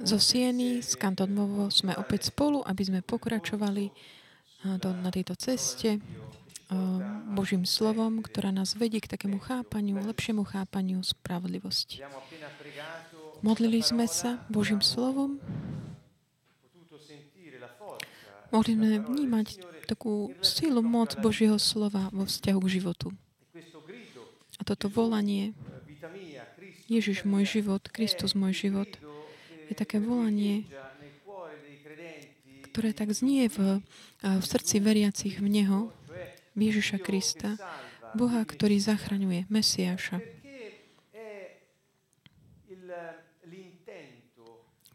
Zo Sieny, z Canto Nuovo sme opäť spolu, aby sme pokračovali do, na tejto ceste Božím slovom, ktorá nás vedie k takému chápaniu, lepšiemu chápaniu spravodlivosti. Modlili sme sa Božím slovom. Mohli sme vnímať takú silu, moc Božieho slova vo vzťahu k životu. A toto volanie Ježiš môj život, Kristus môj život je také volanie, ktoré tak znie v, v srdci veriacich v Neho, v Ježiša Krista, Boha, ktorý zachraňuje, Mesiáša.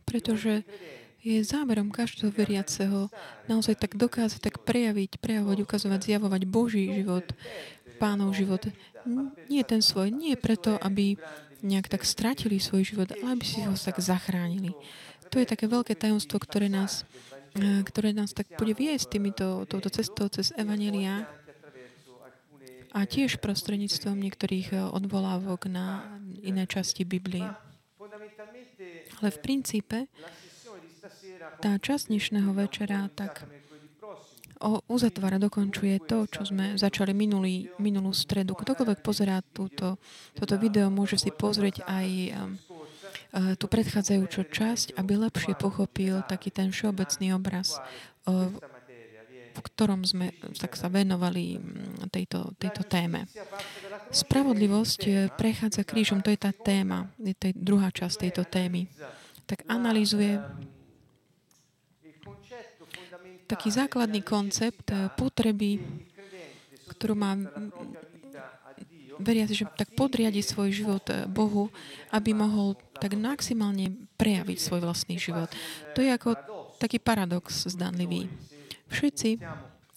Pretože je zámerom každého veriaceho naozaj tak dokázať, tak prejaviť, prejavovať, ukazovať, zjavovať Boží život, pánov život. Nie ten svoj, nie preto, aby nejak tak stratili svoj život, ale aby si ho tak zachránili. To je také veľké tajomstvo, ktoré nás, e, ktoré nás tak bude viesť týmito, touto cestou cez Evanelia a tiež prostredníctvom niektorých e, odvolávok na iné časti Biblie. Ale v princípe tá časť dnešného večera tak uzatvára, dokončuje to, čo sme začali minulý, minulú stredu. Ktokoľvek pozerá túto, toto video, môže si pozrieť aj um, uh, tú predchádzajúcu časť, aby lepšie pochopil taký ten všeobecný obraz, uh, v ktorom sme tak sa venovali mm, tejto, tejto téme. Spravodlivosť uh, prechádza krížom, to je tá téma, je to druhá časť tejto témy. Tak analýzuje taký základný koncept eh, potreby, ktorú má veriaci, že tak podriadi svoj život eh, Bohu, aby mohol tak maximálne prejaviť svoj vlastný život. To je ako taký paradox zdanlivý. Všetci,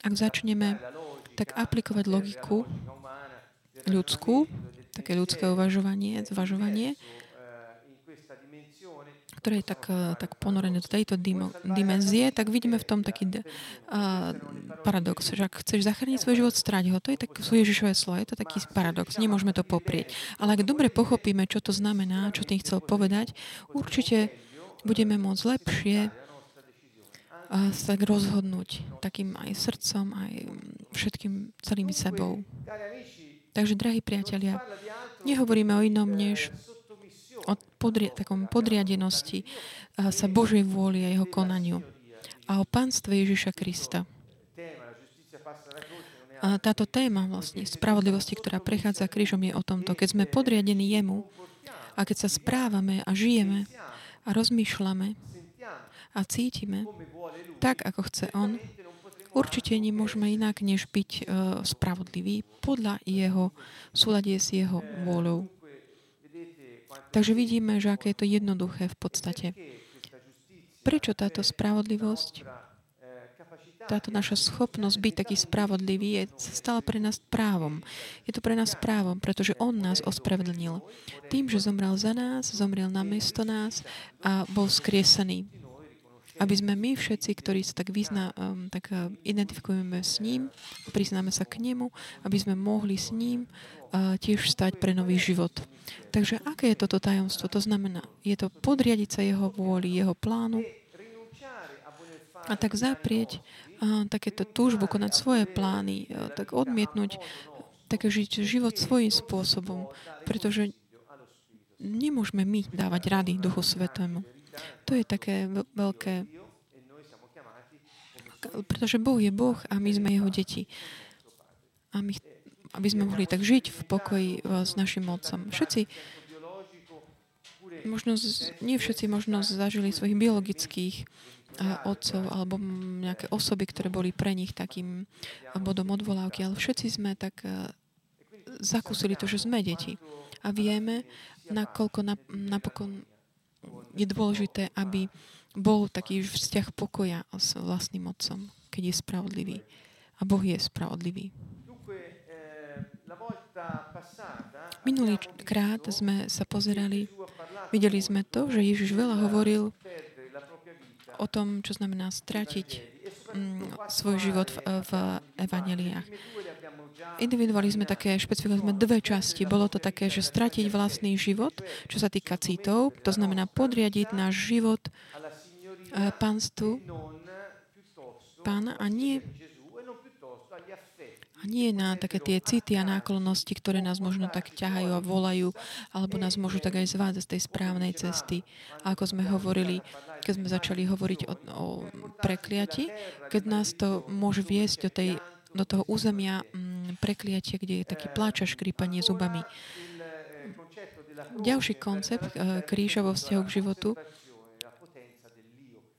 ak začneme tak aplikovať logiku ľudskú, také ľudské uvažovanie, zvažovanie, ktoré je tak, eh, tak ponorené do tejto dimenzie, tak vidíme v tom taký uh, paradox, že ak chceš zachrániť svoj život, stráť ho. To je tak sú Ježišové slovo, je to taký paradox, nemôžeme to poprieť. Ale ak dobre pochopíme, čo to znamená, čo tým chcel povedať, určite budeme môcť lepšie uh, sa tak rozhodnúť takým aj srdcom, aj všetkým celým sebou. Takže, drahí priatelia, nehovoríme o inom, než o podri- takom podriadenosti sa Božej vôli a jeho konaniu a o pánstve Ježiša Krista. A táto téma vlastne spravodlivosti, ktorá prechádza krížom, je o tomto. Keď sme podriadení jemu a keď sa správame a žijeme a rozmýšľame a cítime tak, ako chce on, určite nemôžeme inak, než byť uh, spravodlivý podľa jeho súladie s jeho vôľou. Takže vidíme, že aké je to jednoduché v podstate. Prečo táto spravodlivosť, táto naša schopnosť byť taký spravodlivý je stále pre nás právom. Je to pre nás právom, pretože On nás ospravedlnil. Tým, že zomrel za nás, zomrel na miesto nás a bol skriesený aby sme my všetci, ktorí sa tak, vyzna, um, tak uh, identifikujeme s ním, priznáme sa k nemu, aby sme mohli s ním uh, tiež stať pre nový život. Takže aké je toto tajomstvo? To znamená, je to podriadiť sa jeho vôli, jeho plánu a tak zaprieť uh, takéto túžbu konať svoje plány, tak odmietnúť tak žiť život svojím spôsobom, pretože nemôžeme my dávať rady Duchu Svetému. To je také veľké, pretože Boh je Boh a my sme Jeho deti. A my, aby sme mohli tak žiť v pokoji e, s našim Otcom. Všetci, možno, nie všetci možno zažili svojich biologických e, otcov alebo nejaké osoby, ktoré boli pre nich takým bodom odvolávky, ale všetci sme tak e, zakúsili to, že sme deti. A vieme, nakoľko napokon je dôležité, aby bol taký vzťah pokoja s vlastným otcom, keď je spravodlivý. A Boh je spravodlivý. Minulý krát sme sa pozerali, videli sme to, že Ježiš veľa hovoril o tom, čo znamená stratiť mm, svoj život v, v evaneliách. Individuali sme také, špecifikovali sme dve časti. Bolo to také, že stratiť vlastný život, čo sa týka citov, to znamená podriadiť náš život eh, pánstvu pána a nie a nie na také tie city a náklonnosti, ktoré nás možno tak ťahajú a volajú, alebo nás môžu tak aj zvádzať z tej správnej cesty. A ako sme hovorili, keď sme začali hovoriť o, o prekliati, keď nás to môže viesť do, tej, do toho územia mm, prekliatia, kde je taký pláč a škrípanie zubami. Ďalší koncept e, kríža vo vzťahu k životu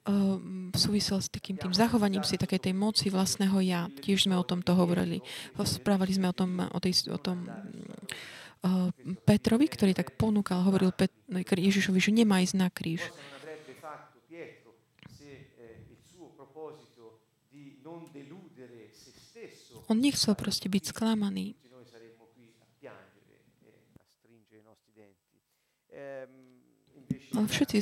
Ehm, súvisel s takým tým zachovaním si takej tej moci vlastného ja. Tiež sme o tomto hovorili. Správali sme o tom, o, tej, o tom uh, Petrovi, ktorý tak ponúkal, hovoril Pet, Ježišovi, že nemá ísť na kríž. On nechcel proste byť sklamaný. Ale všetci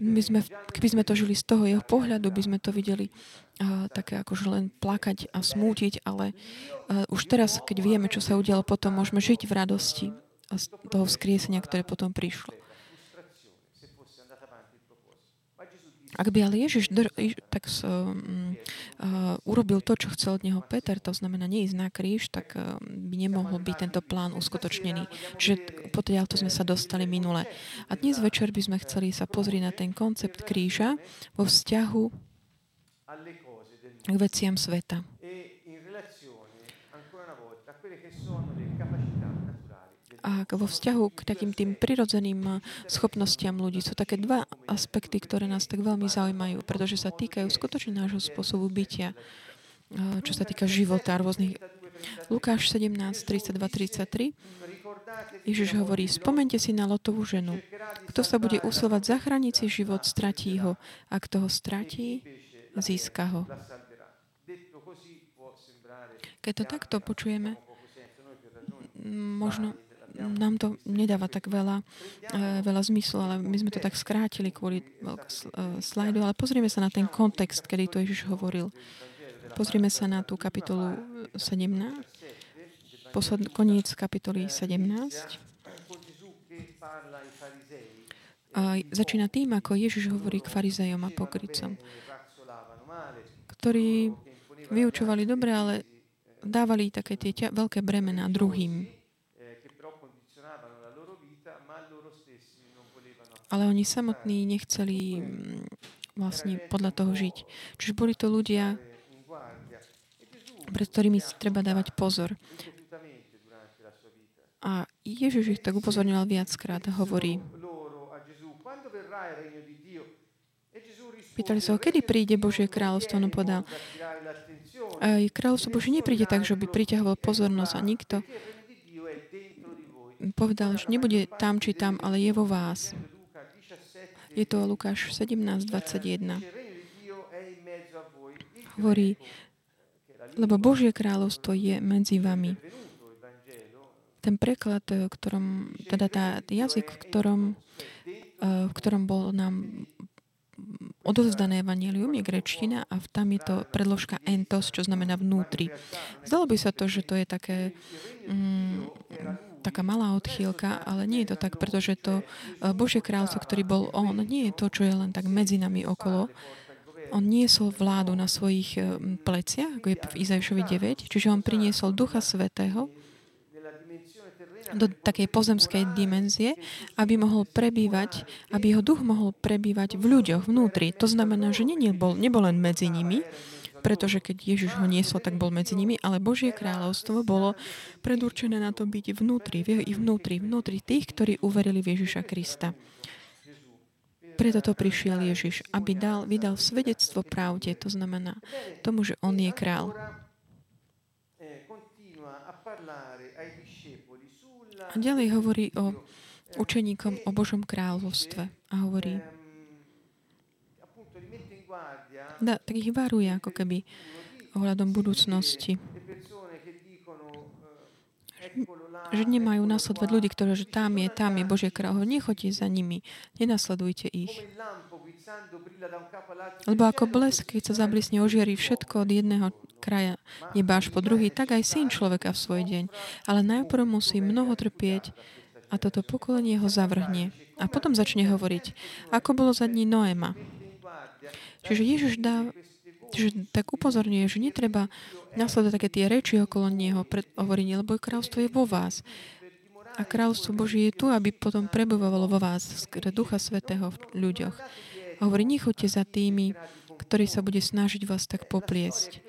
my sme, keby sme to žili z toho jeho pohľadu, by sme to videli uh, také akože len plakať a smútiť, ale uh, už teraz, keď vieme, čo sa udialo potom, môžeme žiť v radosti z toho vzkriesenia, ktoré potom prišlo. Ak by ale Ježiš dr- tak uh, uh, urobil to, čo chcel od neho Peter, to znamená neísť na kríž, tak uh, by nemohol byť tento plán uskutočnený. Čiže potiaľ to sme sa dostali minule. A dnes večer by sme chceli sa pozrieť na ten koncept kríža vo vzťahu k veciam sveta. A vo vzťahu k takým tým prirodzeným eh, schopnostiam ľudí sú také dva aspekty, ktoré nás tak veľmi zaujímajú, pretože sa týkajú skutočne nášho spôsobu bytia, eh, čo sa týka života rôznych. Lukáš 17, 32, 33 Ježiš hovorí, spomente si na lotovú ženu. Kto sa bude usilovať zachrániť si život, stratí ho. A kto ho stratí, získa ho. Keď to takto počujeme, možno nám to nedáva tak veľa, eh, veľa zmyslu, ale my sme to tak skrátili kvôli eh, slajdu, ale pozrieme sa na ten kontext, kedy to Ježiš hovoril. Pozrieme sa na tú kapitolu 17, posled, koniec kapitoly 17. A začína tým, ako Ježiš hovorí k farizejom a pokrycom, ktorí vyučovali dobre, ale dávali také tie ťa, veľké bremená druhým. Ale oni samotní nechceli mm, vlastne podľa toho žiť. Čiže boli to ľudia, pred ktorými si treba dávať pozor. A Ježiš ich tak upozorňoval viackrát a hovorí, Pýtali sa ho, kedy príde Božie kráľovstvo, on podal. Kráľovstvo Božie nepríde tak, že by priťahoval pozornosť a nikto povedal, že nebude tam či tam, ale je vo vás. Je to Lukáš 17.21. Hovorí, lebo Božie kráľovstvo je medzi vami. Ten preklad, v ktorom, teda tá jazyk, v ktorom, v ktorom bol nám odovzdané evanelium je grečtina a tam je to predložka entos, čo znamená vnútri. Zdalo by sa to, že to je také mm, taká malá odchýlka, ale nie je to tak, pretože to eh, Božie kráľstvo, ktorý bol on, nie je to, čo je len tak medzi nami okolo. On niesol vládu na svojich eh, pleciach, ako je v Izajšovi 9, čiže on priniesol Ducha Svetého do takej pozemskej dimenzie, aby mohol prebývať, aby jeho duch mohol prebývať v ľuďoch, vnútri. To znamená, že nebol, nebol len medzi nimi, pretože keď Ježiš ho niesol, tak bol medzi nimi, ale Božie kráľovstvo bolo predurčené na to byť vnútri, v vnútri, vnútri tých, ktorí uverili v Ježiša Krista. Preto to prišiel Ježiš, aby dal, vydal svedectvo pravde, to znamená tomu, že on je král. A ďalej hovorí o učeníkom o Božom kráľovstve a hovorí, da, tak ich varuje ako keby ohľadom budúcnosti. Že nemajú nasledovať ľudí, ktorí, že tam je, tam je Božie kráľovstvo. Nechoďte za nimi, nenasledujte ich. Lebo ako blesk, keď sa zablisne ožiari všetko od jedného kraja neba až po druhý, tak aj syn človeka v svoj deň. Ale najprv musí mnoho trpieť a toto pokolenie ho zavrhne. A potom začne hovoriť, ako bolo za dní Noéma. Čiže Ježiš dá, že tak upozorňuje, že netreba nasledovať také tie reči okolo Neho, hovorí, lebo kráľstvo je vo vás. A kráľstvo Boží je tu, aby potom prebovalo vo vás, skre Ducha Svetého v ľuďoch. A hovorí, nechoďte za tými, ktorí sa bude snažiť vás tak popliesť.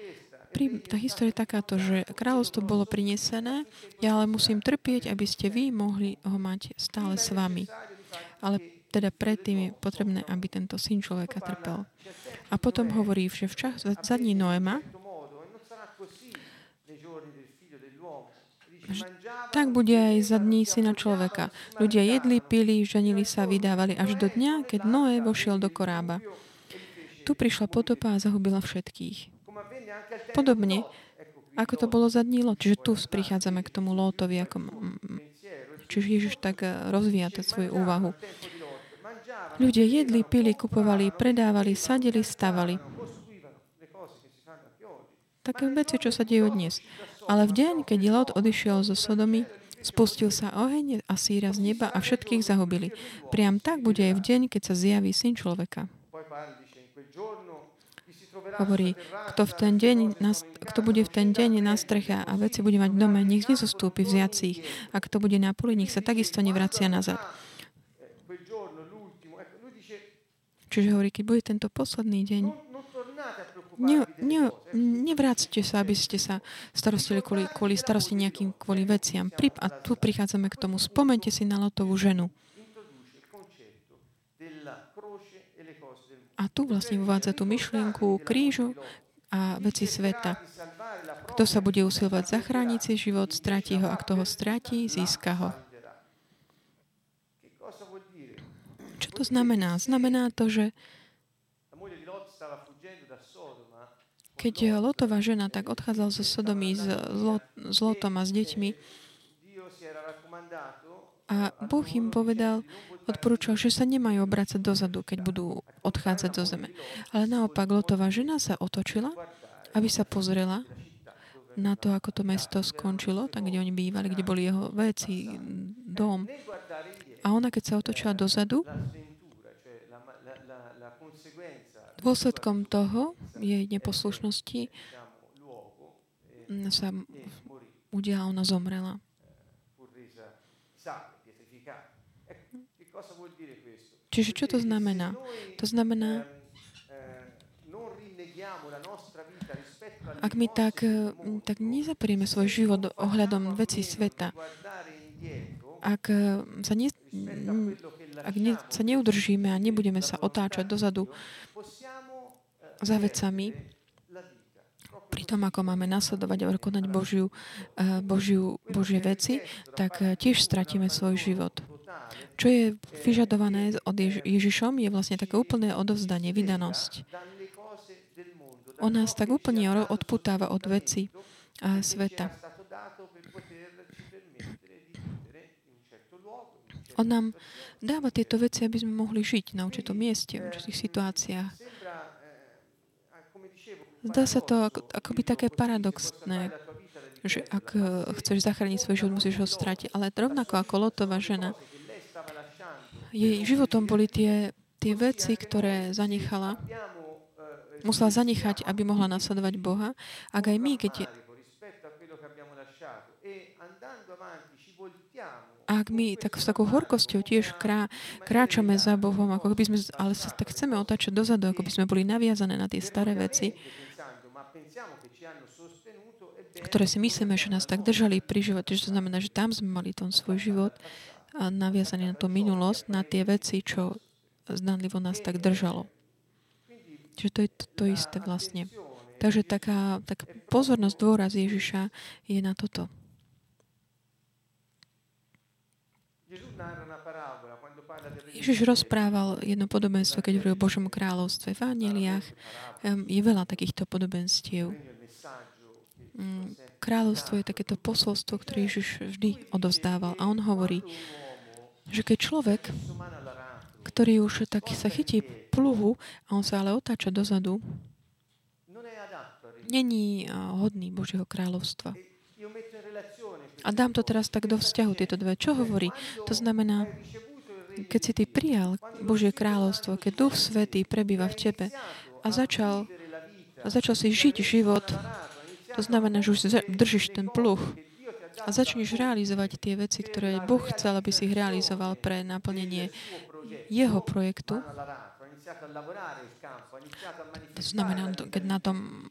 Pri, tá história je takáto, že kráľovstvo bolo prinesené, ja ale musím trpieť, aby ste vy mohli ho mať stále s vami. Ale teda predtým je potrebné, aby tento syn človeka trpel. A potom hovorí, že v čas za dní Noema tak bude aj za dní syna človeka. Ľudia jedli, pili, ženili sa, vydávali až do dňa, keď Noé vošiel do korába. Tu prišla potopa a zahubila všetkých. Podobne, ako to bolo za dní Lot. Čiže tu prichádzame k tomu Lótovi, ako, čiže Ježiš tak eh, rozvíja svoju úvahu. Ľudia jedli, pili, kupovali, predávali, sadili, stavali. Také veci, čo sa dejú dnes. Ale v deň, keď Lot odišiel zo Sodomy, spustil sa oheň a síra z neba a všetkých zahubili. Priam tak bude aj v deň, keď sa zjaví syn človeka. Hovorí, kto, v ten deň, kto bude v ten deň na streche a veci bude mať v dome, nech nezostúpi vziacich. A kto bude na poli, nech sa takisto nevracia nazad. Čiže hovorí, keď bude tento posledný deň, ne, ne, nevrácte sa, aby ste sa starostili kvôli, kvôli starosti nejakým kvôli veciam. A tu prichádzame k tomu. Spomente si na Lotovú ženu. A tu vlastne uvádza tú myšlienku krížu a veci sveta. Kto sa bude usilovať zachrániť si život, stratí ho. A kto ho stratí, získa ho. Čo to znamená? Znamená to, že keď Lotová žena tak odchádzala zo Sodomy s, s Lotom a s deťmi a Boh im povedal, odporúčal, že sa nemajú obracať dozadu, keď budú odchádzať zo zeme. Ale naopak Lotová žena sa otočila, aby sa pozrela na to, ako to mesto skončilo, tam, kde oni bývali, kde boli jeho veci, dom. A ona, keď sa otočila dozadu, dôsledkom toho jej neposlušnosti sa udiala, ona zomrela. Čiže čo to znamená? To znamená, ak my tak, tak nezaprieme svoj život ohľadom veci sveta, ak sa, ne, ak ne, sa neudržíme a nebudeme sa otáčať dozadu za vecami, pri tom, ako máme nasledovať a konať Božiu, eh, Božiu, Božie veci, tak eh, tiež stratíme svoj život. Čo je vyžadované od Ježišom, je vlastne také úplné odovzdanie, vydanosť. On nás tak úplne odputáva od veci a sveta. On nám dáva tieto veci, aby sme mohli žiť na určitom mieste, v určitých situáciách. Zdá sa to ako, akoby také paradoxné, že ak eh, chceš zachrániť svoj život, musíš ho stratiť. Ale rovnako ako Lotová žena, jej životom boli tie, tie veci, ktoré zanechala, musela zanechať, aby mohla nasledovať Boha. Ak aj my, keď ak my tak s takou horkosťou tiež krá, kráčame za Bohom, ako by sme, ale sa tak chceme otáčať dozadu, ako by sme boli naviazané na tie staré veci, ktoré si myslíme, že nás tak držali pri živote, že to znamená, že tam sme mali ten svoj život a naviazaný na tú minulosť, na tie veci, čo zdanlivo nás tak držalo. Čiže to je to, to isté vlastne. Takže taká, taká pozornosť, dôraz Ježiša je na toto. Ježiš rozprával jedno podobenstvo, keď hovoril o Božom kráľovstve. V Anieliach je veľa takýchto podobenstiev. Mm, kráľovstvo je takéto posolstvo, ktoré Ježiš vždy odovzdával. A on hovorí, že keď človek ktorý už tak sa chytí pluhu a on sa ale otáča dozadu, není hodný Božieho kráľovstva. A dám to teraz tak do vzťahu, tieto dve. Čo hovorí? To znamená, keď si ty prijal Božie kráľovstvo, keď Duch Svetý prebýva v tebe a začal, a začal si žiť život, to znamená, že už držíš ten pluh a začneš realizovať tie veci, ktoré Boh chcel, aby si ich realizoval pre naplnenie jeho projektu. To znamená, keď na tom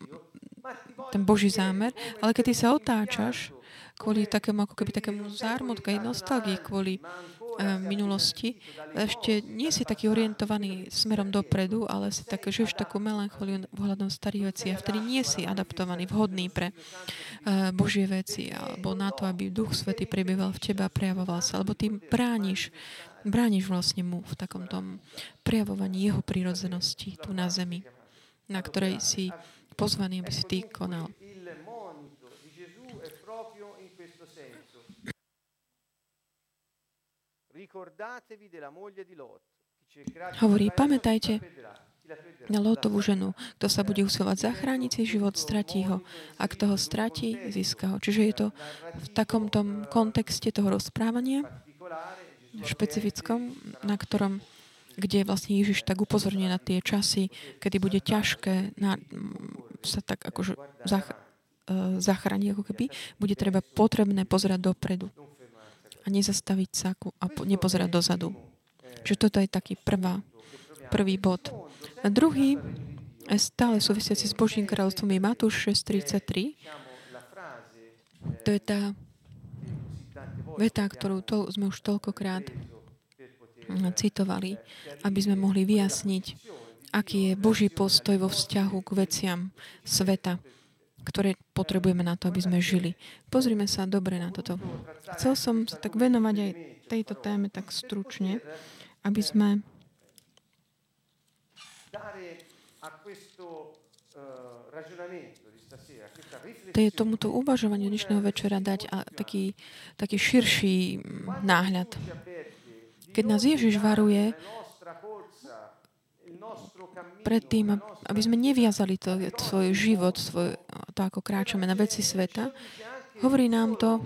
ten Boží zámer, ale keď ty sa otáčaš kvôli takému, ako keby takému zármutku, aj nostalgii kvôli uh, minulosti, ešte nie si taký orientovaný smerom dopredu, ale si tak, žiješ takú melancholiu ohľadom starých vecí a vtedy nie si adaptovaný, vhodný pre uh, Božie veci alebo na to, aby Duch Svety prebýval v teba a prejavoval sa, alebo ty brániš brániš vlastne mu v takom tom prejavovaní jeho prírodzenosti tu na zemi, na ktorej si pozvaný, aby si ty konal. Hovorí, pamätajte na Lotovú ženu. Kto sa bude usilovať zachrániť si život, stratí ho. A kto ho stratí, získa ho. Čiže je to v takom tom kontexte toho rozprávania, špecifickom, na ktorom kde vlastne Ježiš tak upozorňuje na tie časy, kedy bude ťažké na, sa tak akože zach, uh, zachrániť, ako keby, bude treba potrebné pozerať dopredu a nezastaviť sa a nepozerať dozadu. Čiže toto je taký prvá, prvý bod. A druhý, stále súvisiaci s Božím kráľovstvom je Matúš 6.33. To je tá veta, ktorú to sme už toľkokrát citovali, aby sme mohli vyjasniť, aký je Boží postoj vo vzťahu k veciam sveta ktoré potrebujeme na to, aby sme žili. Pozrime sa dobre na toto. Chcel som sa tak venovať aj tejto téme tak stručne, aby sme je tomuto uvažovaniu dnešného večera dať a taký, taký širší náhľad. Keď nás Ježiš varuje, predtým, aby sme neviazali to, svoj život, svoj, to, ako kráčame na veci sveta. Hovorí nám to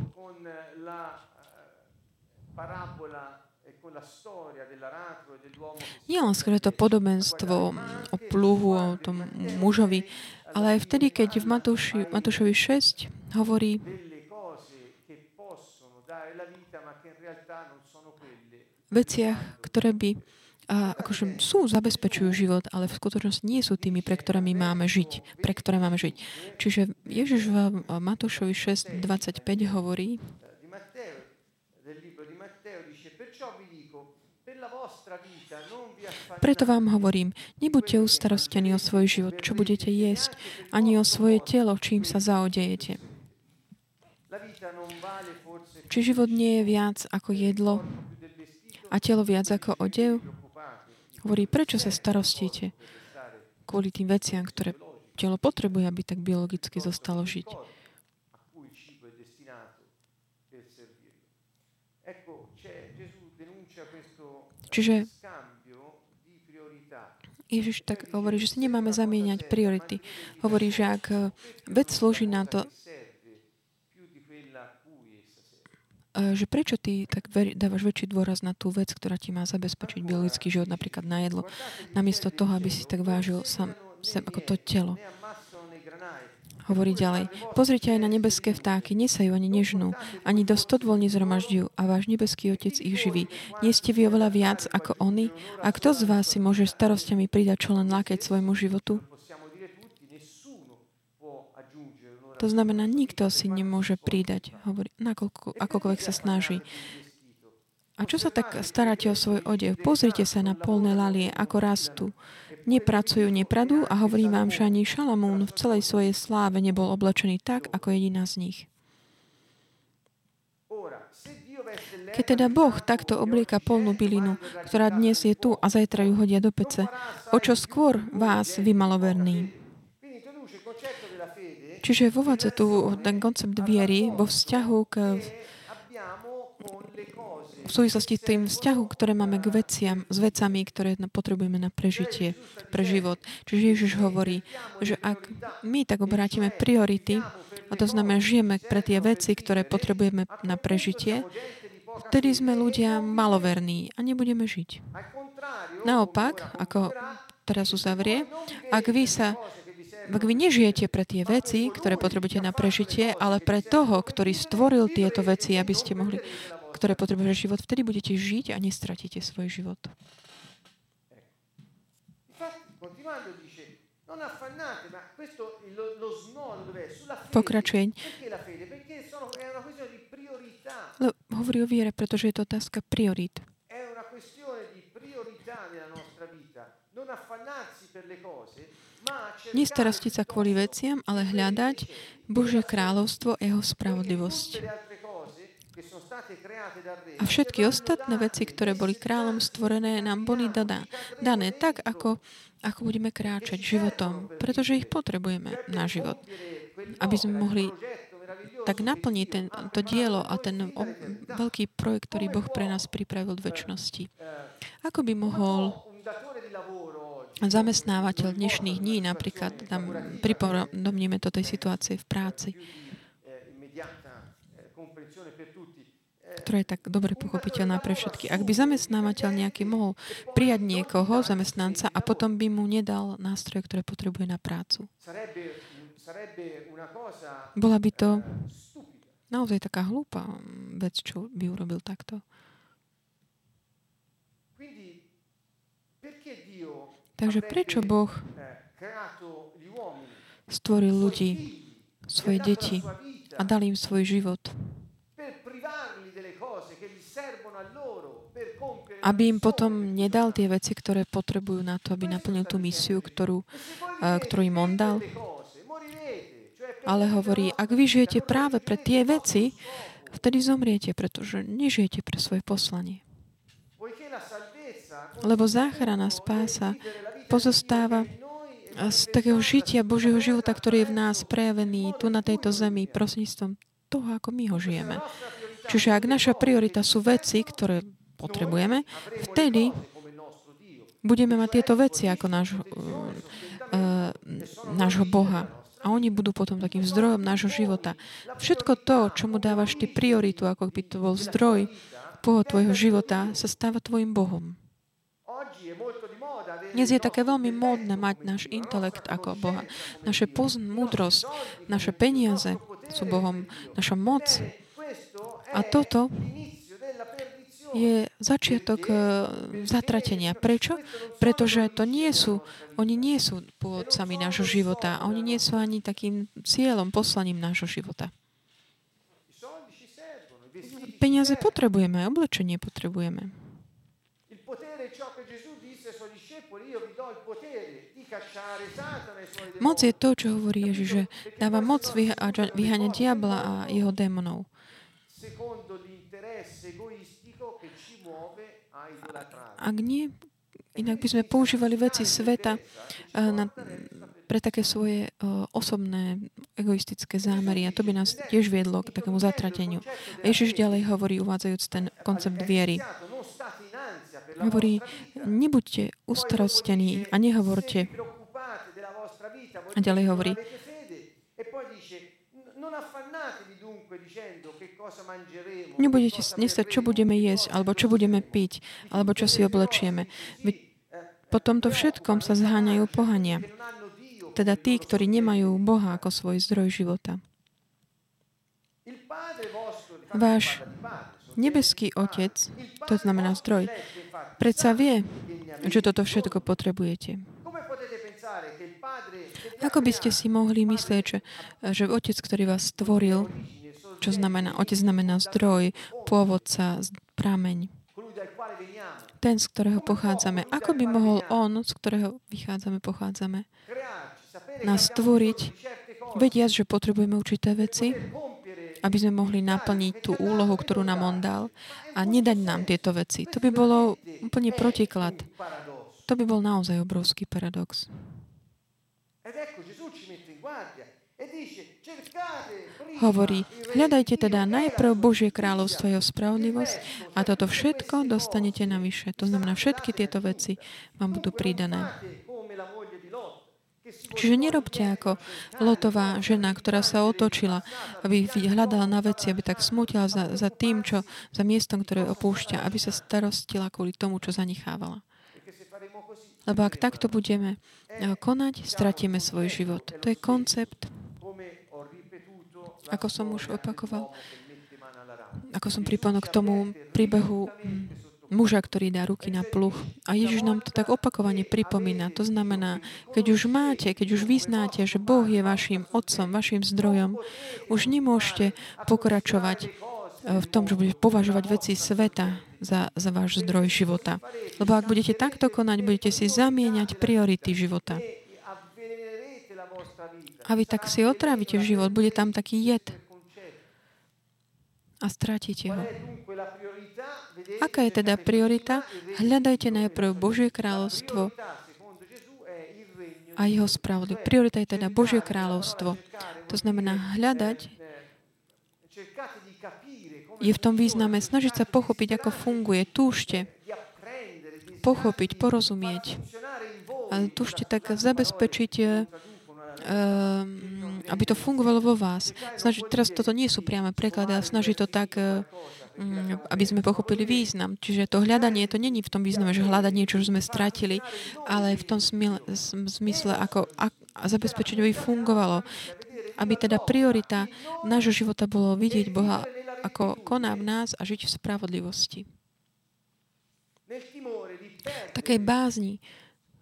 nie len skôr to podobenstvo o pluhu, o tom mužovi, ale aj vtedy, keď v Matúši, Matúšovi 6 hovorí veciach, ktoré by a akože sú, zabezpečujú život, ale v skutočnosti nie sú tými, pre ktorými máme žiť, pre ktoré máme žiť. Čiže Ježiš v Matúšovi 6.25 hovorí, preto vám hovorím, nebuďte ustarostení o svoj život, čo budete jesť, ani o svoje telo, čím sa zaodejete. Či život nie je viac ako jedlo a telo viac ako odev? Hovorí, prečo sa starostíte kvôli tým veciam, ktoré telo potrebuje, aby tak biologicky zostalo žiť. Čiže Ježiš tak hovorí, že si nemáme zamieňať priority. Hovorí, že ak vec slúži na to, že prečo ty tak dávaš väčší dôraz na tú vec, ktorá ti má zabezpečiť biologický život, napríklad na jedlo, namiesto toho, aby si tak vážil sám, sem ako to telo. Hovorí ďalej. Pozrite aj na nebeské vtáky, nesajú ani nežnú, ani do stodvol nezromažďujú a váš nebeský Otec ich živí. Nie ste vy oveľa viac ako oni? A kto z vás si môže starostiami pridať čo len lákať svojmu životu? To znamená, nikto si nemôže pridať, hovorí, nakoľko, akokoľvek sa snaží. A čo sa tak staráte o svoj odev? Pozrite sa na polné lalie, ako rastú. Nepracujú, nepradú a hovorím vám, že ani Šalamún v celej svojej sláve nebol oblečený tak, ako jediná z nich. Keď teda Boh takto oblieka polnú bylinu, ktorá dnes je tu a zajtra ju hodia do pece, o čo skôr vás, vy maloverní. Čiže vovádza tu ten koncept viery vo vzťahu k v súvislosti s tým vzťahu, ktoré máme k veciam, s vecami, ktoré potrebujeme na prežitie, pre život. Čiže Ježiš hovorí, že ak my tak obrátime priority, a to znamená, žijeme pre tie veci, ktoré potrebujeme na prežitie, vtedy sme ľudia maloverní a nebudeme žiť. Naopak, ako teraz uzavrie, ak vy sa ak vy nežijete pre tie veci, ktoré potrebujete na prežitie, ale pre toho, ktorý stvoril tieto veci, aby ste mohli, ktoré potrebujete život, vtedy budete žiť a nestratíte svoj život. Pokračuje. Hovorí o viere, pretože je to otázka priorít. Nestarostiť sa kvôli veciam, ale hľadať Božie kráľovstvo a jeho spravodlivosť. A všetky ostatné veci, ktoré boli kráľom stvorené, nám boli dané, dané tak, ako, ako budeme kráčať životom, pretože ich potrebujeme na život. Aby sme mohli tak naplniť ten, to dielo a ten o, veľký projekt, ktorý Boh pre nás pripravil v väčšnosti. Ako by mohol zamestnávateľ dnešných dní, napríklad tam pripomníme to tej situácie v práci, ktorá je tak dobre pochopiteľná pre všetky. Ak by zamestnávateľ nejaký mohol prijať niekoho, zamestnanca, a potom by mu nedal nástroje, ktoré potrebuje na prácu. Bola by to naozaj taká hlúpa vec, čo by urobil takto. Takže prečo Boh stvoril ľudí, svoje deti a dal im svoj život? Aby im potom nedal tie veci, ktoré potrebujú na to, aby naplnil tú misiu, ktorú, ktorú im on dal. Ale hovorí, ak vy žijete práve pre tie veci, vtedy zomriete, pretože nežijete pre svoje poslanie. Lebo záchrana, spása pozostáva z takého žitia Božieho života, ktorý je v nás prejavený tu na tejto zemi prostredníctvom toho, ako my ho žijeme. Čiže ak naša priorita sú veci, ktoré potrebujeme, vtedy budeme mať tieto veci ako náš, uh, uh, nášho Boha. A oni budú potom takým zdrojom nášho života. Všetko to, čo mu dávaš ty prioritu, ako by to bol zdroj Boha tvojho života, sa stáva tvojim Bohom. Dnes je také veľmi módne mať náš intelekt ako Boha. Naše pozn, múdrosť, naše peniaze sú Bohom, naša moc. A toto je začiatok e, zatratenia. Prečo? Pretože to nie sú, oni nie sú pôvodcami nášho života oni nie sú ani takým cieľom, poslaním nášho života. Peniaze potrebujeme, oblečenie potrebujeme. Moc je to, čo hovorí Ježiš, že dáva moc vyháňať diabla a jeho démonov. Ak nie, inak by sme používali veci sveta eh, na, pre také svoje uh, osobné, egoistické zámery a to by nás tiež viedlo k takému zatrateniu. Ježiš ďalej hovorí, uvádzajúc ten koncept viery. Hovorí, nebuďte ustarostení a nehovorte. A ďalej hovorí, Nebudete nestať, čo budeme jesť, alebo čo budeme piť, alebo čo si oblečieme. po tomto všetkom sa zháňajú pohania. Teda tí, ktorí nemajú Boha ako svoj zdroj života. Váš nebeský Otec, to znamená zdroj, predsa vie, že toto všetko potrebujete. Ako by ste si mohli myslieť, že, že Otec, ktorý vás stvoril, čo znamená, Otec znamená zdroj, pôvodca, prameň, ten, z ktorého pochádzame. Ako by mohol On, z ktorého vychádzame, pochádzame, nás stvoriť, vediac, že potrebujeme určité veci, aby sme mohli naplniť tú úlohu, ktorú nám On dal a nedať nám tieto veci. To by bolo úplne protiklad. To by bol naozaj obrovský paradox. Hovorí, hľadajte teda najprv Božie kráľovstvo a jeho spravodlivosť a toto všetko dostanete navyše. To znamená, všetky tieto veci vám budú pridané. Čiže nerobte ako Lotová žena, ktorá sa otočila, aby hľadala na veci, aby tak smutila za, za tým, čo, za miestom, ktoré opúšťa, aby sa starostila kvôli tomu, čo zanechávala. Lebo ak takto budeme eh, konať, stratíme svoj život. To je koncept, ako som už opakoval, ako som pripomenul k tomu príbehu muža, ktorý dá ruky na pluch. A Ježiš nám to tak opakovane pripomína. To znamená, keď už máte, keď už vyznáte, že Boh je vašim otcom, vašim zdrojom, už nemôžete pokračovať eh, v tom, že budete považovať veci sveta za, za váš zdroj života. Lebo ak budete takto konať, budete si zamieňať priority života. A vy tak si otrávite život, bude tam taký jed. A stratíte ho. Aká je teda priorita? Hľadajte najprv Božie kráľovstvo a jeho spravodlivosť. Priorita je teda Božie kráľovstvo. To znamená hľadať je v tom význame snažiť sa pochopiť, ako funguje. Túžte pochopiť, porozumieť. A túžte tak zabezpečiť Ehm, aby to fungovalo vo vás. Snaži, teraz toto nie sú priame preklady, ale snaží to tak, eh, mm, aby sme pochopili význam. Čiže to hľadanie, to není v tom význame, že hľadať niečo, čo sme stratili, ale v tom zmysle, ako, ako zabezpečiť, aby fungovalo. Aby teda priorita nášho života bolo vidieť Boha, ako koná v nás a žiť v spravodlivosti. Takej bázni,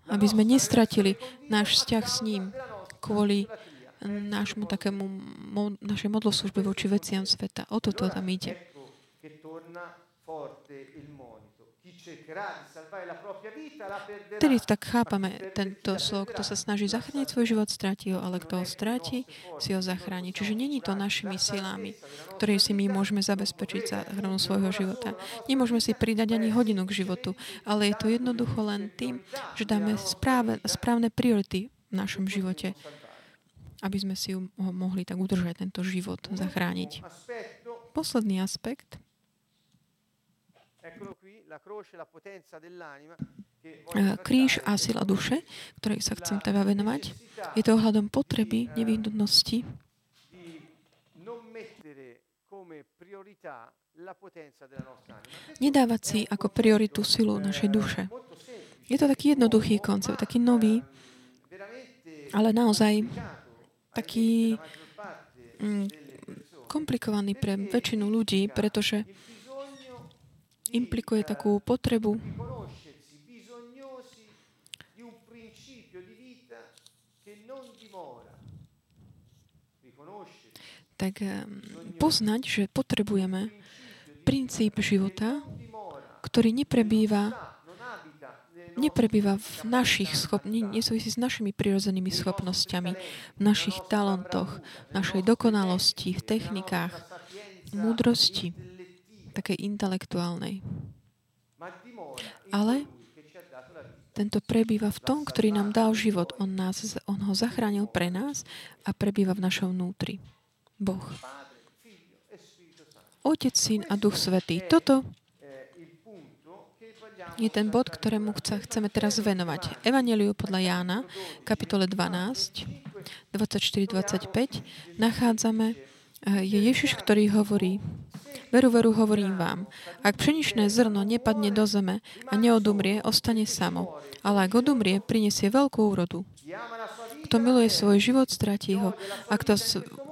aby sme nestratili náš vzťah s ním, kvôli nášmu takému, našej modloslužbe voči veciam sveta. O toto tam ide. Tedy tak chápame tento slov, kto sa snaží zachrániť svoj život, stráti ho, ale kto ho stráti, si ho zachráni. Čiže není to našimi silami, ktoré si my môžeme zabezpečiť za hranu svojho života. Nemôžeme si pridať ani hodinu k životu, ale je to jednoducho len tým, že dáme správne, správne priority v našom živote, aby sme si ho mohli tak udržať, tento život, zachrániť. Posledný aspekt. Kríž a sila duše, ktorej sa chcem teda venovať, je to ohľadom potreby, nevyhnutnosti nedávať si ako prioritu silu našej duše. Je to taký jednoduchý koncept, taký nový, ale naozaj taký mm, komplikovaný pre väčšinu ľudí, pretože implikuje takú potrebu. Tak poznať, že potrebujeme princíp života, ktorý neprebýva neprebýva v našich schop, nesúvisí s našimi prirodzenými schopnosťami, v našich talentoch, našej dokonalosti, v technikách, múdrosti, takej intelektuálnej. Ale tento prebýva v tom, ktorý nám dal život. On, nás, on ho zachránil pre nás a prebýva v našom vnútri. Boh. Otec, Syn a Duch Svetý. Toto je ten bod, ktorému chceme teraz venovať. Evangeliu podľa Jána, kapitole 12, 24-25, nachádzame, eh, je Ježiš, ktorý hovorí, Veru, veru, hovorím vám, ak pšeničné zrno nepadne do zeme a neodumrie, ostane samo. Ale ak odumrie, prinesie veľkú úrodu. Kto miluje svoj život, stratí ho. A kto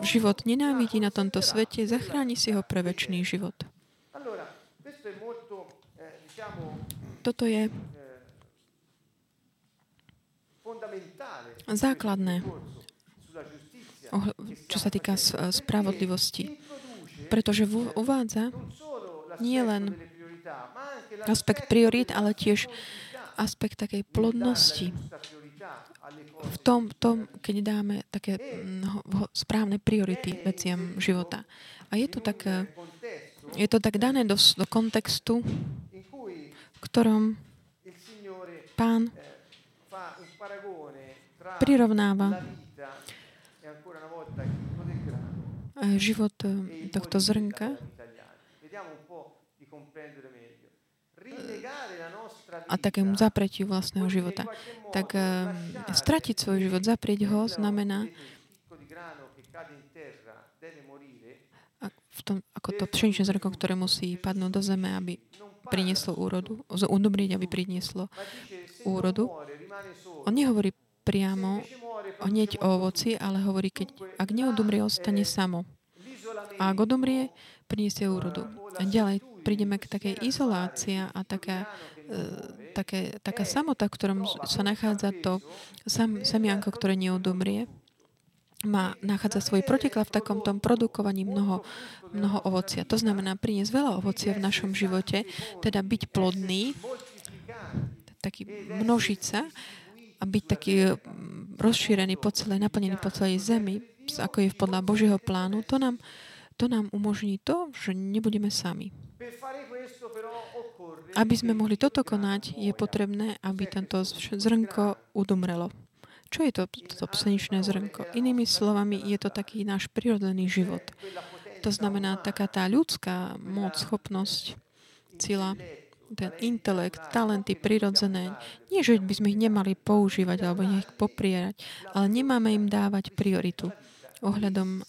život nenávidí na tomto svete, zachráni si ho pre väčší život. Toto je základné, čo sa týka spravodlivosti. Pretože uvádza nie len aspekt priorít, ale tiež aspekt takej plodnosti. V tom, tom keď dáme také mm, správne priority veciam života. A je to tak, je to tak dané do, do kontextu, ktorom pán prirovnáva eh, život eh, tohto zrnka a takému zapretiu vlastného života. Tak um, stratiť svoj život, zaprieť ho, znamená v tom, ako to pšeničné zrnko, ktoré musí padnúť do zeme, aby prinieslo úrodu, udobrieť, aby prinieslo úrodu. On nehovorí priamo hneď o ovoci, ale hovorí, keď ak neodumrie, ostane samo. A ak odumrie, priniesie úrodu. A ďalej prídeme k takej izolácia a taká, e, také, taká samota, v ktorom sa nachádza to sam, semianko, ktoré neodumrie, má, nachádza svoj protiklad v takom tom produkovaní mnoho, mnoho ovocia. To znamená priniesť veľa ovocia v našom živote, teda byť plodný, taký množiť sa a byť taký mm, rozšírený po celej, naplnený po celej zemi, ako je podľa Božieho plánu, to nám, to nám umožní to, že nebudeme sami. Aby sme mohli toto konať, je potrebné, aby tento zrnko udumrelo. Čo je to, to pseničné zrnko? Inými slovami, je to taký náš prirodzený život. To znamená taká tá ľudská moc, schopnosť, sila, ten intelekt, talenty prirodzené. Nie, že by sme ich nemali používať alebo nech poprierať, ale nemáme im dávať prioritu ohľadom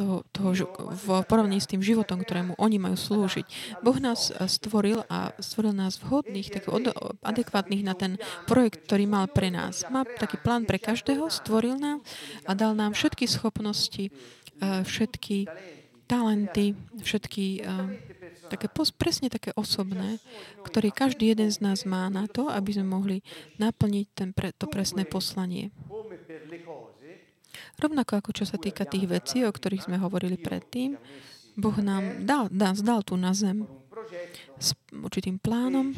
toho, toho, v porovnaní s tým životom, ktorému oni majú slúžiť. Boh nás stvoril a stvoril nás vhodných, tak adekvátnych na ten projekt, ktorý mal pre nás. Má taký plán pre každého, stvoril nám a dal nám všetky schopnosti, eh, všetky talenty, všetky eh, také presne také osobné, ktoré každý jeden z nás má na to, aby sme mohli naplniť ten to presné poslanie. Rovnako ako čo sa týka tých vecí, o ktorých sme hovorili predtým, Boh nám dal, dal, dal tu na zem s určitým plánom,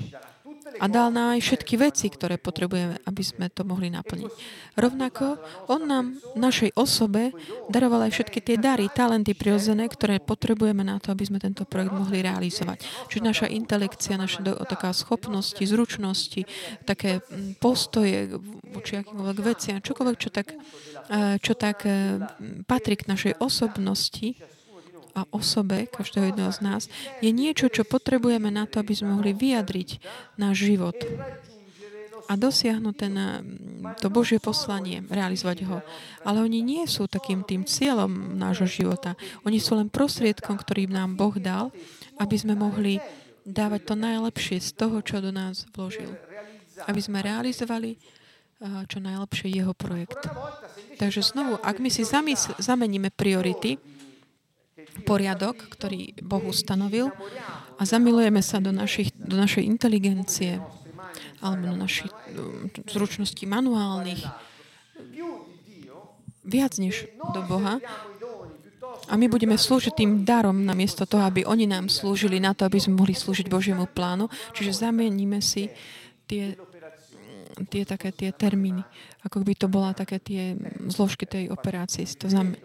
a dal nám aj všetky veci, ktoré potrebujeme, aby sme to mohli naplniť. Rovnako On nám, našej osobe, daroval aj všetky tie dary, talenty prirodzené, ktoré potrebujeme na to, aby sme tento projekt mohli realizovať. Čiže naša intelekcia, naša do, taká schopnosti, zručnosti, také mm, postoje voči akýmkoľvek veciam, čokoľvek, čo tak, eh, čo tak eh, patrí k našej osobnosti, a osobe každého jedného z nás je niečo, čo potrebujeme na to, aby sme mohli vyjadriť náš život a dosiahnuť ten, mm, to Božie poslanie, realizovať ho. Ale oni nie sú takým tým cieľom nášho života. Oni sú len prostriedkom, ktorý nám Boh dal, aby sme mohli dávať to najlepšie z toho, čo do nás vložil. Aby sme realizovali čo najlepšie jeho projekt. Takže znovu, ak my si zamysl- zameníme priority, poriadok, ktorý Boh ustanovil a zamilujeme sa do, našich, do našej inteligencie alebo do našich zručností manuálnych viac než do Boha a my budeme slúžiť tým darom namiesto toho, aby oni nám slúžili na to, aby sme mohli slúžiť Božiemu plánu. Čiže zameníme si tie, tie také tie termíny, ako by to bola také tie zložky tej operácie. To znamená,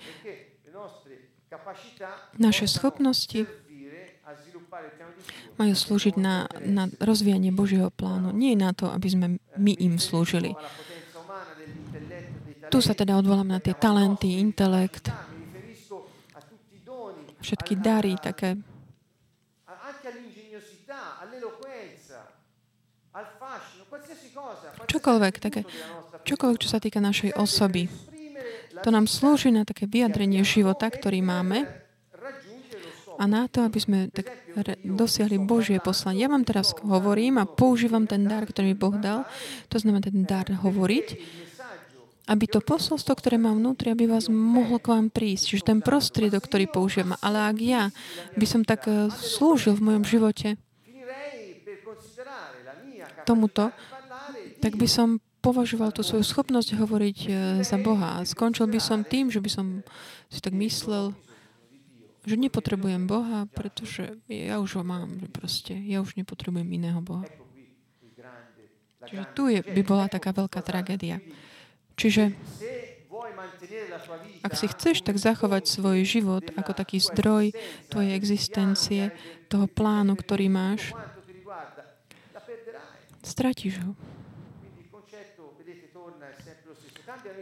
naše schopnosti majú slúžiť na, na rozvíjanie Božieho plánu, nie na to, aby sme my im slúžili. Tu sa teda odvolám na tie talenty, intelekt, všetky dary, také. čokoľvek, také, čokoľvek, čo sa týka našej osoby. To nám slúži na také vyjadrenie života, ktorý máme a na to, aby sme tak dosiahli Božie poslanie. Ja vám teraz hovorím a používam ten dar, ktorý mi Boh dal. To znamená ten dar hovoriť, aby to posolstvo, ktoré mám vnútri, aby vás mohlo k vám prísť. Čiže ten prostriedok, ktorý použijem. Ale ak ja by som tak eh, slúžil v mojom živote tomuto, tak by som považoval tú svoju schopnosť hovoriť e, za Boha. Skončil by som tým, že by som si tak myslel, že nepotrebujem Boha, pretože ja už ho mám, proste ja už nepotrebujem iného Boha. Čiže tu je, by bola taká veľká tragédia. Čiže ak si chceš tak zachovať svoj život ako taký zdroj tvojej existencie, toho plánu, ktorý máš, stratíš ho.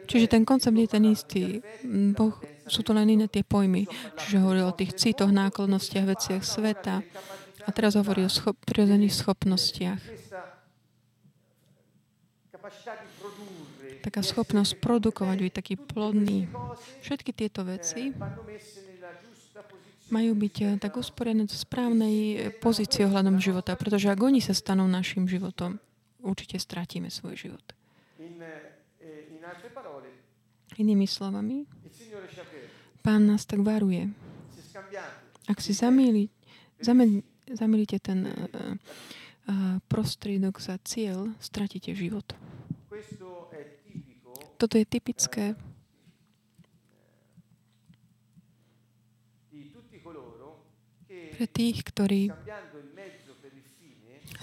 Čiže ten koncept je ten istý. Boh, sú to len iné tie pojmy. Čiže hovorí o tých citoch, nákladnostiach, veciach sveta. A teraz hovorí o schop, prirodzených schopnostiach. Taká schopnosť produkovať, byť taký plodný. Všetky tieto veci majú byť eh, tak usporené do správnej eh, pozície ohľadom života, pretože ak oni sa stanú našim životom, určite stratíme svoj život. Inými slovami, Pán nás tak varuje. Ak si zamil, zamilíte ten uh, uh, prostriedok za cieľ, stratíte život. Toto je typické pre tých, ktorí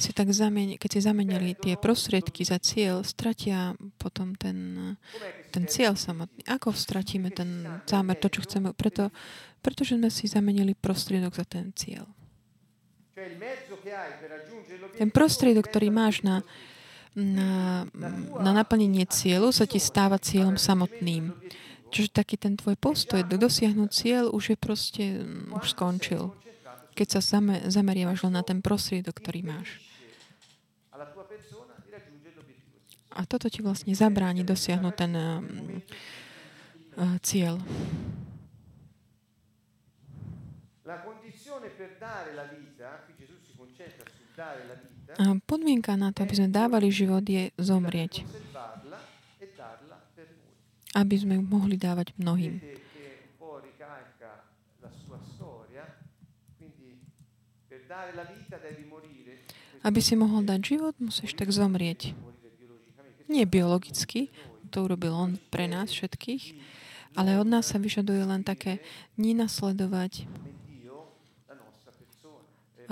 si tak zameni, keď si zamenili tie prostriedky za cieľ, stratia potom ten, ten cieľ samotný. Ako stratíme ten zámer, to, čo chceme? Preto, pretože sme si zamenili prostriedok za ten cieľ. Ten prostriedok, ktorý máš na, na, na naplnenie cieľu, sa ti stáva cieľom samotným. Čiže taký ten tvoj postoj dosiahnuť cieľ už je proste, už skončil keď sa zame, zameriavaš len na ten prostriedok, ktorý máš. A toto ti vlastne zabráni dosiahnuť ten uh, uh, cieľ. A podmienka na to, aby sme dávali život, je zomrieť. Aby sme ju mohli dávať mnohým. Aby si mohol dať život, musíš tak zomrieť. Nie biologicky, to urobil on pre nás všetkých, ale od nás sa vyžaduje len také nenasledovať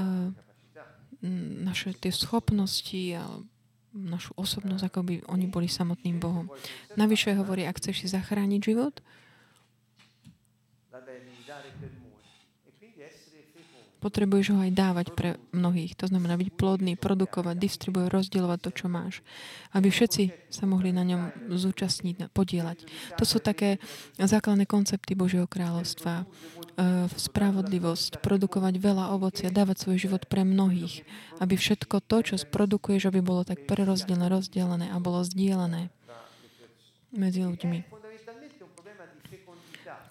uh, naše tie schopnosti a našu osobnosť, ako by oni boli samotným Bohom. Navyše hovorí, ak chceš si zachrániť život, potrebuješ ho aj dávať pre mnohých. To znamená byť plodný, produkovať, distribuovať, rozdielovať to, čo máš. Aby všetci sa mohli na ňom zúčastniť, podielať. To sú také základné koncepty Božieho kráľovstva. E, spravodlivosť, produkovať veľa ovocia, dávať svoj život pre mnohých. Aby všetko to, čo sprodukuješ, aby bolo tak prerozdelené, rozdelené a bolo zdieľané medzi ľuďmi.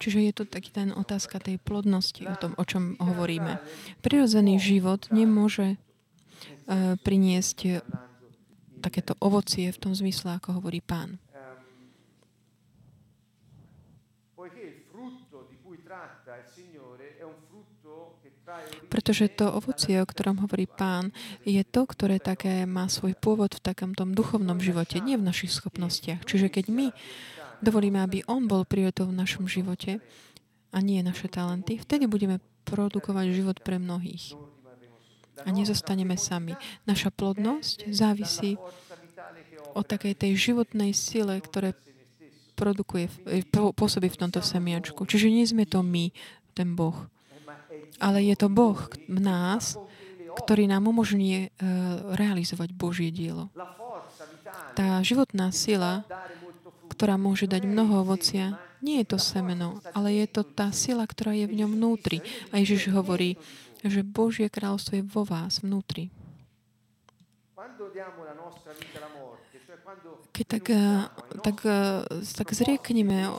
Čiže je to taký ten otázka tej plodnosti, o tom, o čom hovoríme. Prirodzený život nemôže uh, priniesť takéto ovocie v tom zmysle, ako hovorí pán. Pretože to ovocie, o ktorom hovorí pán, je to, ktoré také má svoj pôvod v takom tom duchovnom živote, nie v našich schopnostiach. Čiže keď my dovolíme, aby On bol prioritou v našom živote a nie naše talenty, vtedy budeme produkovať život pre mnohých. A nezostaneme sami. Naša plodnosť závisí od takej tej životnej sile, ktoré produkuje, pôsobí v tomto semiačku. Čiže nie sme to my, ten Boh. Ale je to Boh v nás, ktorý nám umožní uh, realizovať Božie dielo. Tá životná sila ktorá môže dať mnoho ovocia, nie je to semeno, ale je to tá sila, ktorá je v ňom vnútri. A Ježiš hovorí, že Božie kráľovstvo je vo vás vnútri. Keď tak, eh, tak, eh, tak zriekneme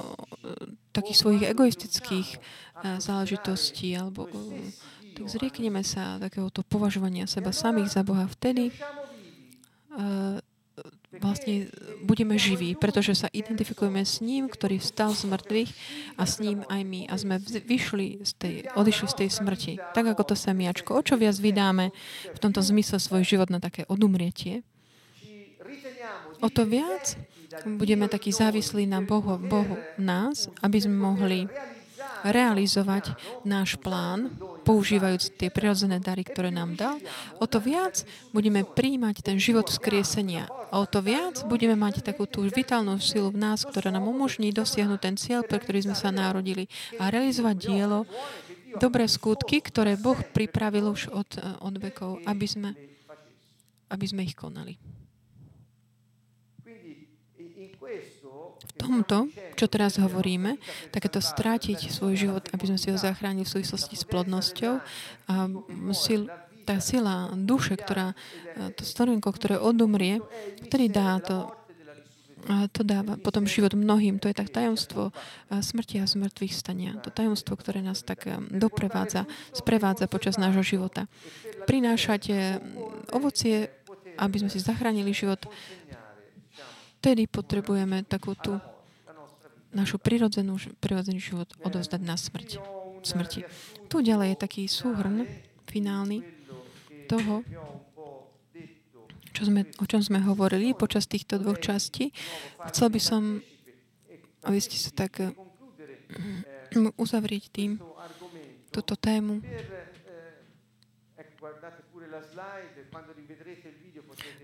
takých svojich egoistických eh, záležitostí alebo tak zriekneme sa takéhoto považovania seba samých za Boha vtedy, vlastne budeme živí, pretože sa identifikujeme s ním, ktorý vstal z mŕtvych a s ním aj my. A sme vyšli z tej, odišli z tej smrti. Tak ako to semiačko. O čo viac vydáme v tomto zmysle svoj život na také odumrietie, o to viac budeme takí závislí na Bohu, Bohu nás, aby sme mohli realizovať náš plán, používajúc tie prirodzené dary, ktoré nám dal, o to viac budeme príjmať ten život vzkriesenia. A o to viac budeme mať takú tú vitálnu silu v nás, ktorá nám umožní dosiahnuť ten cieľ, pre ktorý sme sa narodili a realizovať dielo, dobré skutky, ktoré Boh pripravil už od, od vekov, aby sme, aby sme ich konali. V tomto, čo teraz hovoríme, takéto strátiť svoj život, aby sme si ho zachránili v súvislosti s plodnosťou a sil, tá sila duše, ktorá, to stvorenko, ktoré odumrie, ktorý dá to a to dáva potom život mnohým. To je tak tajomstvo smrti a zmrtvých stania. To tajomstvo, ktoré nás tak doprevádza, sprevádza počas nášho života. Prinášať ovocie, aby sme si zachránili život, vtedy potrebujeme takú tú našu prirodzenú, prirodzený život odovzdať na smrť. smrti. Tu ďalej je taký súhrn finálny toho, čo sme, o čom sme hovorili počas týchto dvoch častí. Chcel by som, aby ste sa tak mm, uzavrieť tým túto tému.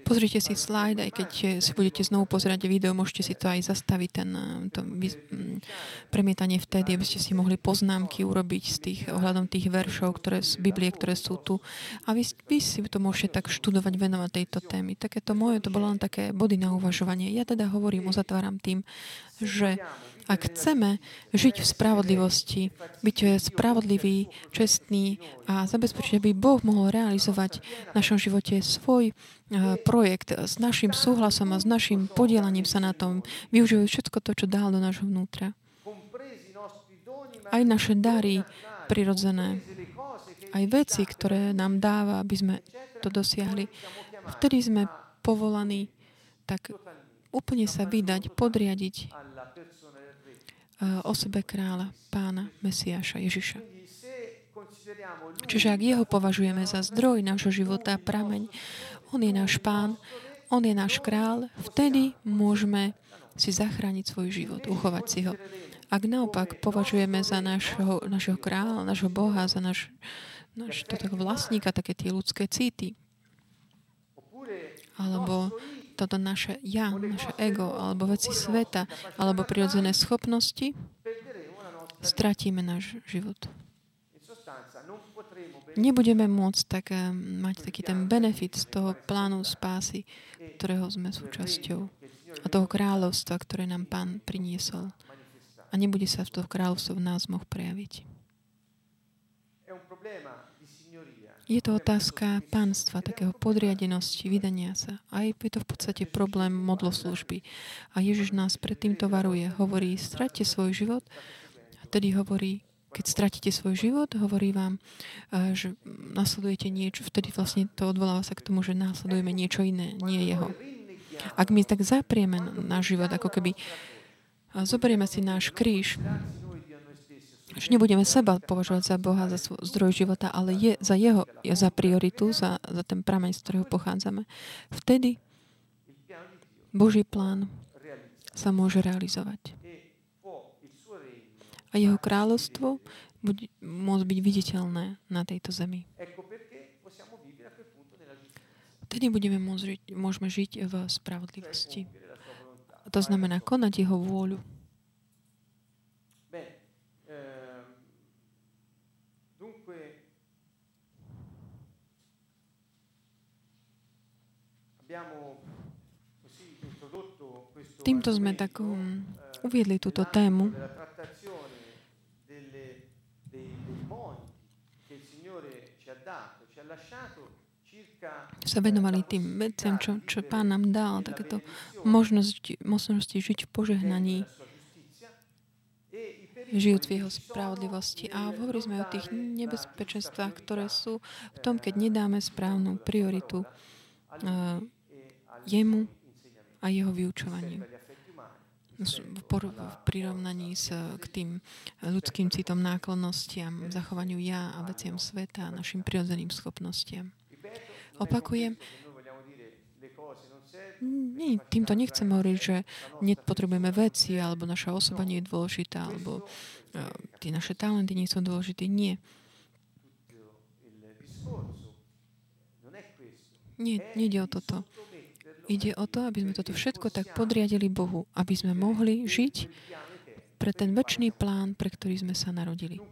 Pozrite si slajd, aj keď si budete znovu pozerať video, môžete si to aj zastaviť, ten, to mm, premietanie vtedy, aby ste si mohli poznámky urobiť z tých, ohľadom tých veršov, ktoré z Biblie, ktoré sú tu. A vy, vy si to môžete tak študovať, venovať tejto témy. Takéto moje, to bolo len také body na uvažovanie. Ja teda hovorím, uzatváram tým, že ak chceme žiť v spravodlivosti, byť spravodlivý, čestný a zabezpečiť, aby Boh mohol realizovať v našom živote svoj eh, projekt s našim súhlasom a s našim podielaním sa na tom, využívať všetko to, čo dal do nášho vnútra. Aj naše dary prirodzené, aj veci, ktoré nám dáva, aby sme to dosiahli. Vtedy sme povolaní tak úplne sa vydať, podriadiť Eh, osobe kráľa, pána, Mesiáša, Ježiša. Čiže ak jeho považujeme za zdroj nášho života, prameň, on je náš pán, on je náš král, vtedy môžeme si zachrániť svoj život, uchovať si ho. Ak naopak považujeme za našho, našho kráľa, našho Boha, za náš, náš vlastníka, také tie ľudské cíty, alebo toto naše ja, naše ego, alebo veci sveta, alebo prirodzené schopnosti, stratíme náš život. Nebudeme môcť tak, eh, mať taký ten benefit z toho plánu spásy, ktorého sme súčasťou a toho kráľovstva, ktoré nám Pán priniesol. A nebude sa v toho kráľovstvo v nás moh prejaviť. Je to otázka pánstva, takého podriadenosti, vydania sa. A je to v podstate problém modloslužby. A Ježiš nás pred týmto varuje. Hovorí, stratte svoj život. A tedy hovorí, keď stratíte svoj život, hovorí vám, že nasledujete niečo, vtedy vlastne to odvoláva sa k tomu, že následujeme niečo iné, nie jeho. Ak my tak zaprieme náš život, ako keby zoberieme si náš kríž, že nebudeme seba považovať za Boha, za svoj zdroj života, ale je za jeho, je za prioritu, za, za ten prameň, z ktorého pochádzame. Vtedy Boží plán sa môže realizovať. A jeho kráľovstvo bude môcť byť viditeľné na tejto zemi. Vtedy budeme môcť môžeme žiť v spravodlivosti. To znamená konať jeho vôľu. Týmto sme tak um, uviedli túto tému. sa venovali tým veciam, čo, čo Pán nám dal, takéto možnosť, možnosti žiť v požehnaní, žijúc v jeho spravodlivosti. A hovorili sme o tých nebezpečenstvách, ktoré sú v tom, keď nedáme správnu prioritu jemu a jeho vyučovaniu v prirovnaní s, k tým ľudským citom náklonnostiam, zachovaniu ja a veciam sveta a našim prirodzeným schopnostiam. Opakujem, nie, týmto nechcem hovoriť, že nepotrebujeme veci, alebo naša osoba nie je dôležitá, alebo uh, tie naše talenty nie sú dôležité. Nie. Nie, nejde o toto. Ide o to, aby sme toto všetko tak podriadili Bohu, aby sme mohli žiť pre ten väčší plán, pre ktorý sme sa narodili.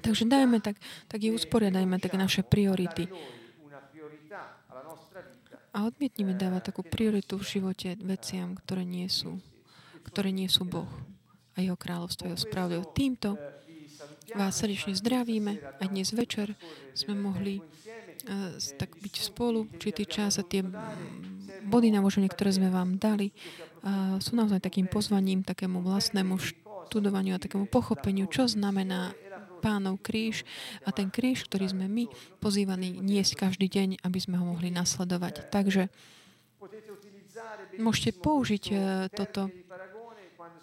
Takže dajme tak, tak i usporiadajme tak naše priority. A odmietnime dávať takú prioritu v živote veciam, ktoré nie sú, ktoré nie sú Boh a jeho kráľovstvo, jeho spravodlivosť. Týmto vás srdečne zdravíme a dnes večer sme mohli tak byť spolu, určitý čas a tie body navoženia, ktoré sme vám dali, uh, sú naozaj takým pozvaním takému vlastnému študovaniu a takému pochopeniu, čo znamená pánov kríž a ten kríž, ktorý sme my pozývaní niesť každý deň, aby sme ho mohli nasledovať. Takže môžete použiť e, toto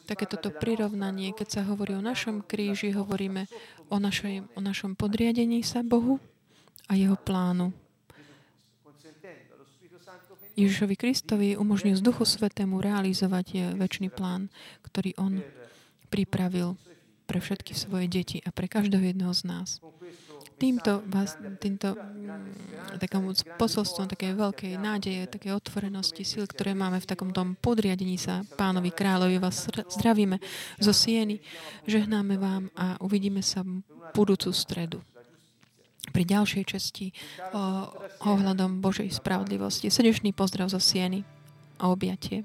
také toto prirovnanie, keď sa hovorí o našom kríži, hovoríme o, našej, o našom podriadení sa Bohu a jeho plánu. Ježišovi Kristovi umožňuje z Duchu Svetému realizovať väčší plán, ktorý on pripravil pre všetky svoje deti a pre každého jedného z nás. Týmto, vás, týmto mm, takým posolstvom také veľkej nádeje, také otvorenosti síl, ktoré máme v takom tom podriadení sa pánovi kráľovi, vás zdravíme zo Sieny, žehnáme vám a uvidíme sa v budúcu stredu pri ďalšej časti o, ohľadom Božej spravodlivosti. Srdečný pozdrav zo Sieny a objatie.